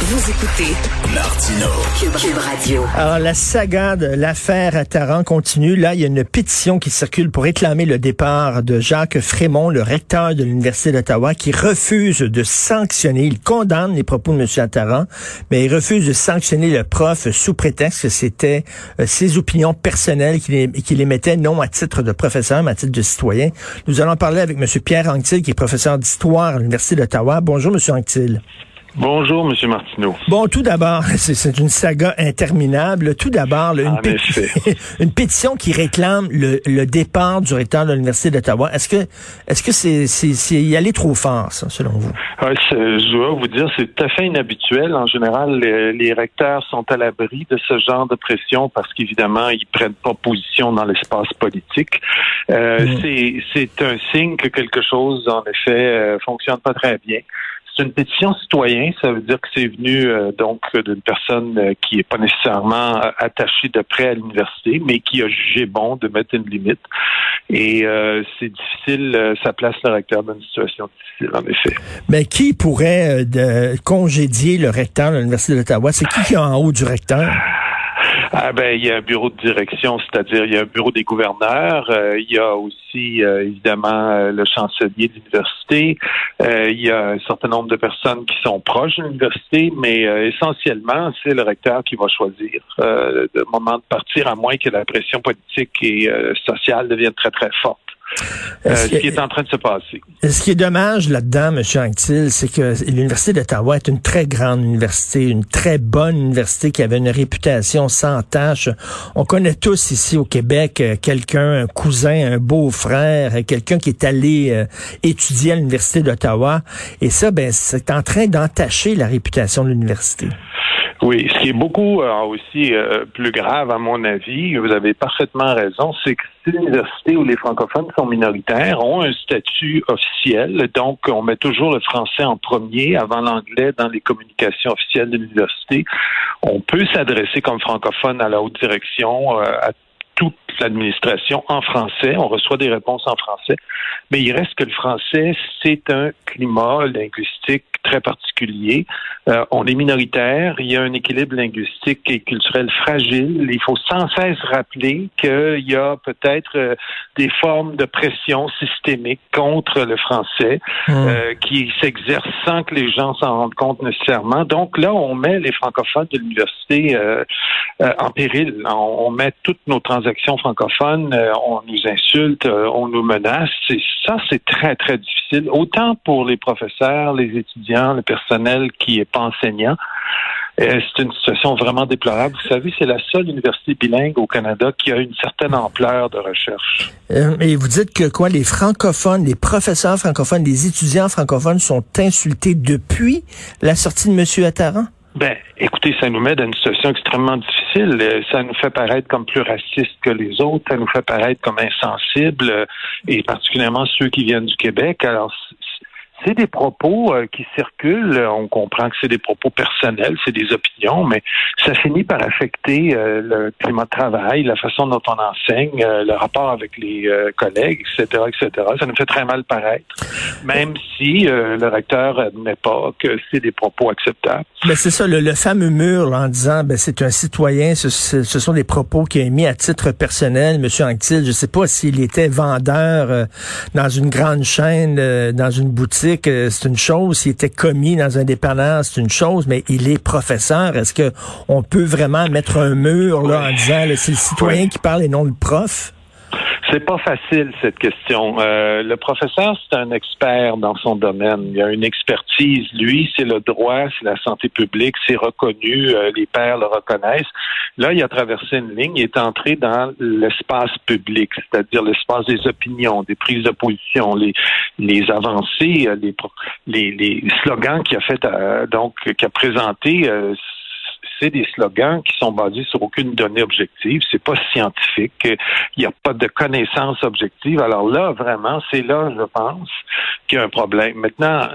Vous écoutez Martino. Cube, Radio. Alors, la saga de l'affaire Taran continue. Là, il y a une pétition qui circule pour réclamer le départ de Jacques Frémont, le recteur de l'Université d'Ottawa, qui refuse de sanctionner. Il condamne les propos de M. Attaran, mais il refuse de sanctionner le prof sous prétexte que c'était euh, ses opinions personnelles qu'il émettait, non à titre de professeur, mais à titre de citoyen. Nous allons parler avec M. Pierre Anctil, qui est professeur d'histoire à l'Université d'Ottawa. Bonjour, M. Anctil. Bonjour, Monsieur Martineau. Bon, tout d'abord, c'est une saga interminable. Tout d'abord, une, une, pétition qui réclame le, départ du recteur de l'Université d'Ottawa. Est-ce que est-ce que c'est y aller trop fort, ça, selon vous? je dois vous dire, c'est tout à fait inhabituel. En général, les, recteurs sont à l'abri de ce genre de pression parce qu'évidemment, ils prennent pas position dans l'espace politique. Euh, mm. C'est un signe que quelque chose, en effet, euh, fonctionne pas très bien. C'est une pétition citoyenne, ça veut dire que c'est venu euh, donc d'une personne euh, qui n'est pas nécessairement euh, attachée de près à l'université, mais qui a jugé bon de mettre une limite. Et c'est difficile, ça place le recteur dans une situation difficile, en effet. Mais qui pourrait congédier le recteur de l'Université d'Ottawa? C'est qui qui est en haut du recteur? Ah ben, il y a un bureau de direction, c'est-à-dire il y a un bureau des gouverneurs. Euh, il y a aussi euh, évidemment euh, le chancelier de l'université. il y a un certain nombre de personnes qui sont proches de l'université, mais essentiellement c'est le recteur qui va choisir le moment de partir, à moins que la pression politique et sociale devienne très très forte. Euh, ce qui est en train de se passer. Ce qui est dommage là-dedans, M. Anctil, c'est que l'Université d'Ottawa est une très grande université, une très bonne université qui avait une réputation sans tâche. On connaît tous ici au Québec euh, quelqu'un, un cousin, un beau-frère, euh, quelqu'un qui est allé étudier à l'Université d'Ottawa. Et ça, ben, c'est en train d'entacher la réputation de l'université. Oui, ce qui est beaucoup euh, aussi euh, plus grave, à mon avis, vous avez parfaitement raison, c'est que ces universités où les francophones sont minoritaires ont un statut officiel, donc on met toujours le français en premier avant l'anglais dans les communications officielles de l'université. On peut s'adresser comme francophone à la haute direction, euh, à toute l'administration en français. On reçoit des réponses en français. Mais il reste que le français, c'est un climat linguistique très particulier. Euh, on est minoritaire, il y a un équilibre linguistique et culturel fragile. Il faut sans cesse rappeler qu'il y a peut-être euh, des formes de pression systémique contre le français mmh. euh, qui s'exercent sans que les gens s'en rendent compte nécessairement. Donc là, on met les francophones de l'université en péril. On, on, met toutes nos transactions francophones, on nous insulte, on nous menace. Ça, c'est très, très difficile, autant pour les professeurs, les étudiants, le personnel qui n'est pas enseignant. Euh, c'est une situation vraiment déplorable. Vous savez, c'est la seule université bilingue au Canada qui a une certaine ampleur de recherche. Euh, et vous dites que quoi, les francophones, les professeurs francophones, les étudiants francophones sont insultés depuis la sortie de M. Attaran? Ben, écoutez, ça nous met dans une situation extrêmement difficile. Euh, ça nous fait paraître comme plus racistes que les autres. Ça nous fait paraître comme insensibles, et particulièrement ceux qui viennent du Québec. Alors, c'est des propos euh, qui circulent. On comprend que c'est des propos personnels, c'est des opinions, mais ça finit par affecter euh, le climat de travail, la façon dont on enseigne, euh, le rapport avec les collègues, etc., etc. Ça nous fait très mal paraître, même si le recteur admet pas que c'est des propos acceptables. Mais c'est ça, le, fameux mur en disant, ben c'est un citoyen, ce, sont des propos qu'il a émis à titre personnel. Monsieur Anctil, je sais pas s'il était vendeur dans une grande chaîne, dans une boutique que c'est une chose, s'il était commis dans un dépanneur, c'est une chose, mais il est professeur. Est-ce que on peut vraiment mettre un mur là en disant c'est le citoyen qui parle et non le prof? C'est pas facile cette question. Euh, le professeur, c'est un expert dans son domaine. Il a une expertise. Lui, c'est le droit, c'est la santé publique, c'est reconnu. Euh, les pairs le reconnaissent. Là, il a traversé une ligne. Il est entré dans l'espace public, c'est-à-dire l'espace des opinions, des prises de position, les les avancées, euh, les les, les slogans qu'il a fait, donc qu'il a présenté c'est des slogans qui sont basés sur aucune donnée objective. C'est pas scientifique. Il n'y a pas de connaissances objectives. Alors là, vraiment, c'est là, je pense, qu'il y a un problème. Maintenant,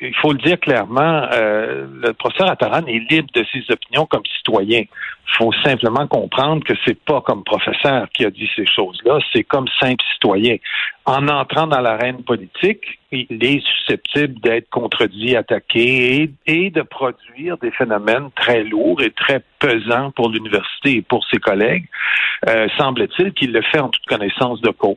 il faut le dire clairement, euh, le professeur Attaran est libre de ses opinions comme citoyen. Faut simplement comprendre que c'est pas comme professeur qui a dit ces choses-là, c'est comme simple citoyen. En entrant dans l'arène politique, il est susceptible d'être contredit, attaqué et, de produire des phénomènes très lourds et très pesants pour l'université et pour ses collègues. Euh, semble-t-il qu'il le fait en toute connaissance de cause.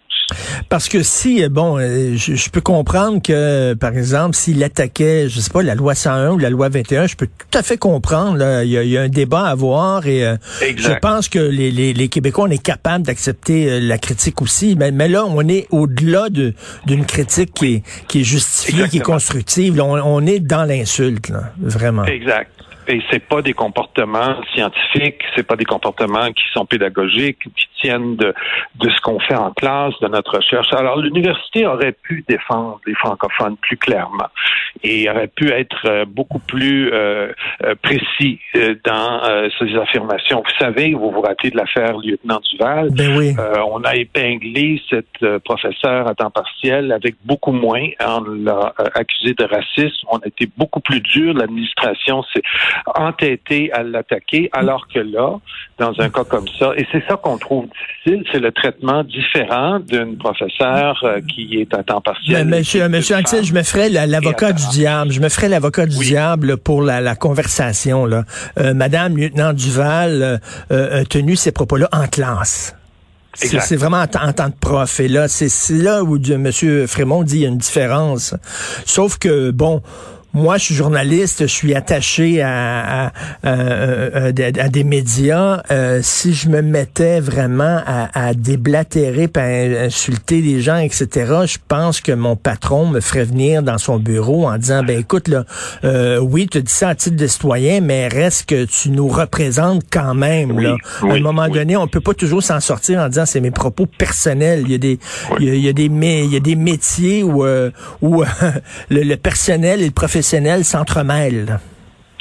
Parce que si, bon, euh, je, peux comprendre que, par exemple, s'il attaquait, je sais pas, la loi 101 ou la loi 21, je peux tout à fait comprendre. Il, y a, un débat à avoir et euh, je pense que les, les, Québécois, on est capable d'accepter la critique aussi. Mais, mais là, on est au-delà d'une critique qui est qui est justifiée, qui est constructive. on, est dans l'insulte, vraiment. Exact. Et c'est pas des comportements scientifiques, c'est pas des comportements qui sont pédagogiques, qui tiennent de, de ce qu'on fait en classe, de notre recherche. Alors, l'université aurait pu défendre les francophones plus clairement et aurait pu être euh, beaucoup plus euh, euh, précis dans ses affirmations. Vous savez, vous vous rappelez de l'affaire lieutenant Duval. Ben oui. on a épinglé cette professeure à temps partiel avec beaucoup moins. On l'a accusé de racisme. On a été beaucoup plus dur. L'administration s'est entêtée à l'attaquer, alors que là, dans un cas comme ça, et c'est ça qu'on trouve difficile, c'est le traitement différent d'une professeure qui est à temps partiel. Mais monsieur, monsieur Axel, je me ferais l'avocat du diable. Je me ferais l'avocat du diable pour la, la conversation. Là. Euh, Madame lieutenant Duval euh, euh, a tenu ces propos-là en classe. C'est vraiment en, en, tant que prof. Et là, c'est là où M. Frémont dit qu'il y a une différence. Sauf que, bon, moi, je suis journaliste, je suis attaché à, à, des médias. Euh, si je me mettais vraiment à, déblatérer, à insulter les gens, etc., je pense que mon patron me ferait venir dans son bureau en disant, ben écoute, là, euh, oui, tu dis ça à titre de citoyen, mais reste que tu nous représentes quand même. là. à un moment donné, on peut pas toujours s'en sortir en disant c'est mes propos personnels. Il y a des, il, y a, des, il y a des métiers où, euh, où le, le personnel et le professionnel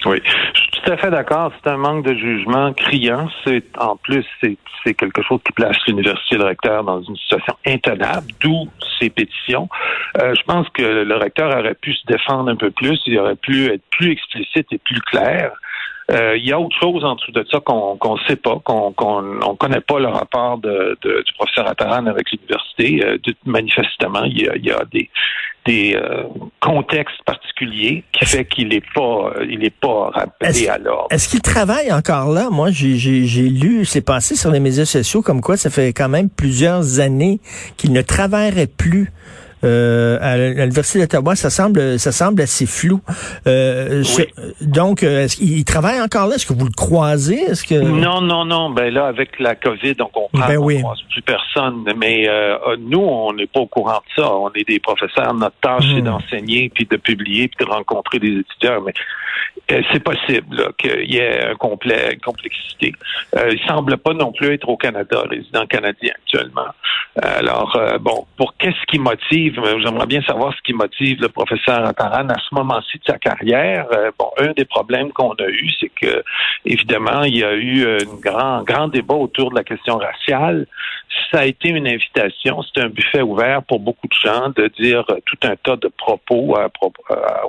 Oui, je suis tout à fait d'accord. C'est un manque de jugement criant. C'est en plus, c'est quelque chose qui place l'université le recteur dans une situation intenable, d'où ces pétitions. Euh, je pense que le recteur aurait pu se défendre un peu plus, il aurait pu être plus explicite et plus clair. Euh, il y a autre chose en dessous de ça qu'on ne sait pas, qu'on qu'on connaît pas le rapport de, du professeur Attaran avec l'université. Euh, manifestement, il y a, il y a des, des euh, contextes particuliers qui fait qu'il n'est pas il est pas rappelé à l'ordre. Est-ce qu'il travaille encore là? Moi, j'ai lu, c'est passé sur les médias sociaux comme quoi ça fait quand même plusieurs années qu'il ne travaillerait plus euh, à l'Université d'Ottawa, ça semble, ça semble assez flou. Euh, donc, euh, est-ce qu'il travaille encore là? Est-ce que vous le croisez? Est-ce que Non, non, non. Ben là, avec la COVID, donc on ne ben croise plus personne. Mais euh, nous, on n'est pas au courant de ça. On est des professeurs. Notre tâche, c'est hmm. d'enseigner, puis de publier, puis de rencontrer des étudiants. Mais c'est possible qu'il y ait un complet, complexité. il semble pas non plus être au Canada, résident canadien actuellement. Alors, bon, pour qu'est-ce qui motive j'aimerais bien savoir ce qui motive le professeur Attaran à ce moment-ci de sa carrière. Euh, bon, un des problèmes qu'on a eu, c'est que, évidemment, il y a eu un grand, grand débat autour de la question raciale. Ça a été une invitation, c'est un buffet ouvert pour beaucoup de gens de dire tout un tas de propos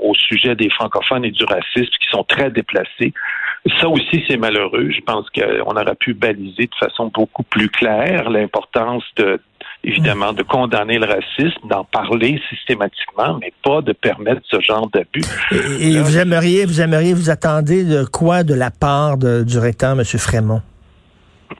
au sujet des francophones et du racisme qui sont très déplacés. Ça aussi, c'est malheureux. Je pense qu'on aurait pu baliser de façon beaucoup plus claire l'importance de évidemment, de condamner le racisme, d'en parler systématiquement, mais pas de permettre ce genre d'abus. Et, vous aimeriez, vous aimeriez, vous attendez de quoi de la part du recteur, M. Frémont?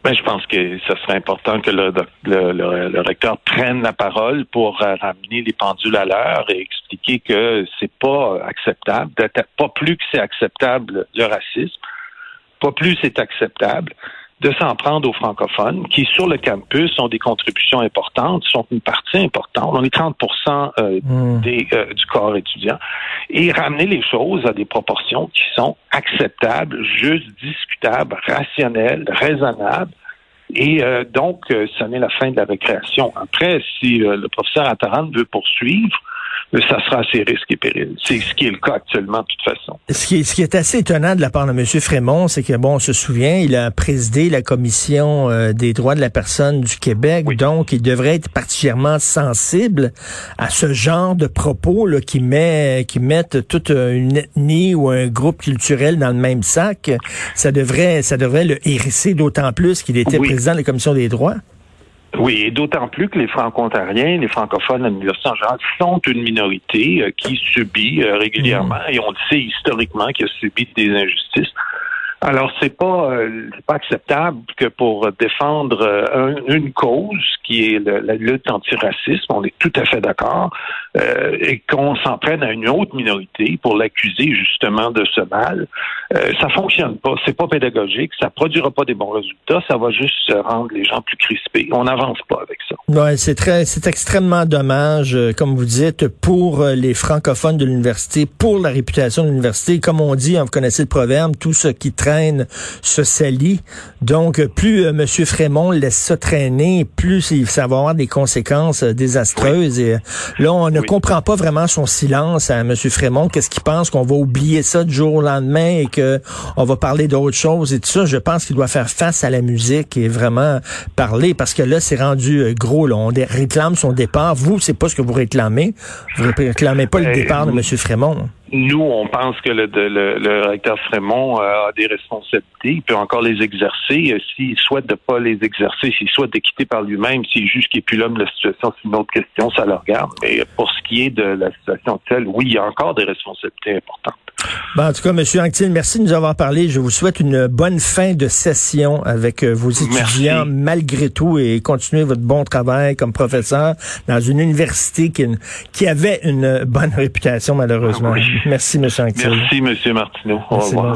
Ben, je pense que ce serait important que le, le, recteur prenne la parole pour euh, ramener les pendules à l'heure et expliquer que c'est pas acceptable, pas plus que c'est acceptable le racisme, pas plus c'est acceptable de s'en prendre aux francophones qui, sur le campus, ont des contributions importantes, sont une partie importante. On est 30% euh, hmm. des, euh, du corps étudiant. Et ramener les choses à des proportions qui sont acceptables, juste, discutables, rationnelles, raisonnables. Et euh, donc, ça n'est la fin de la récréation. Après, si le professeur Attaran veut poursuivre, ça sera à ses risques et périls. C'est ce qui est le cas actuellement, de toute façon. Ce qui est, ce qui est assez étonnant de la part de M. Frémont, c'est que, bon, on se souvient, il a présidé la Commission euh, des droits de la personne du Québec, donc il devrait être particulièrement sensible à ce genre de propos là, qui, met, qui mettent toute une ethnie ou un groupe culturel dans le même sac. Ça devrait, ça devrait le hérisser d'autant plus qu'il était président de la Commission des droits. Oui, et d'autant plus que les franco-ontariens, les francophones à l'Université en général, sont une minorité euh, qui subit euh, régulièrement, et on le sait historiquement, qui a subi des injustices. Alors, c'est pas euh, pas acceptable que pour défendre euh, une cause qui est la lutte antiraciste, on est tout à fait d'accord, euh, et qu'on s'en prenne à une autre minorité pour l'accuser justement de ce mal, euh, ça fonctionne pas. C'est pas pédagogique, ça produira pas des bons résultats, ça va juste rendre les gens plus crispés. On n'avance pas avec ça. Ouais, c'est très, c'est extrêmement dommage, comme vous dites, pour les francophones de l'université, pour la réputation de l'université. Comme on dit, hein, vous connaissez le proverbe, tout ce qui traîne se salit. Donc, plus euh, M. Frémont laisse ça traîner, plus ça va avoir des conséquences euh, désastreuses. Et euh, là, on ne comprend pas vraiment son silence à M. Frémont. Qu'est-ce qu'il pense qu'on va oublier ça du jour au lendemain et que on va parler d'autre chose et tout ça? Je pense qu'il doit faire face à la musique et vraiment parler parce que là, c'est rendu gros. Là. On réclame son départ. Vous, c'est pas ce que vous réclamez. Vous réclamez pas le départ de M. Frémont. Nous, on pense que le, le, le recteur Frémont euh, a des responsabilités. Il peut encore les exercer. Euh, s'il souhaite de pas les exercer, s'il souhaite de quitter par lui-même, s'il juge qu'il n'est plus l'homme de la situation, c'est une autre question, ça le regarde. Mais pour ce qui est de la situation actuelle, oui, il y a encore des responsabilités importantes. Ben, en tout cas, M. Anctil, merci de nous avoir parlé. Je vous souhaite une bonne fin de session avec euh, vos étudiants malgré tout et continuez votre bon travail comme professeur dans une université qui, qui avait une bonne réputation malheureusement. Merci, M. Anctil. Merci, M. Martineau. Au revoir.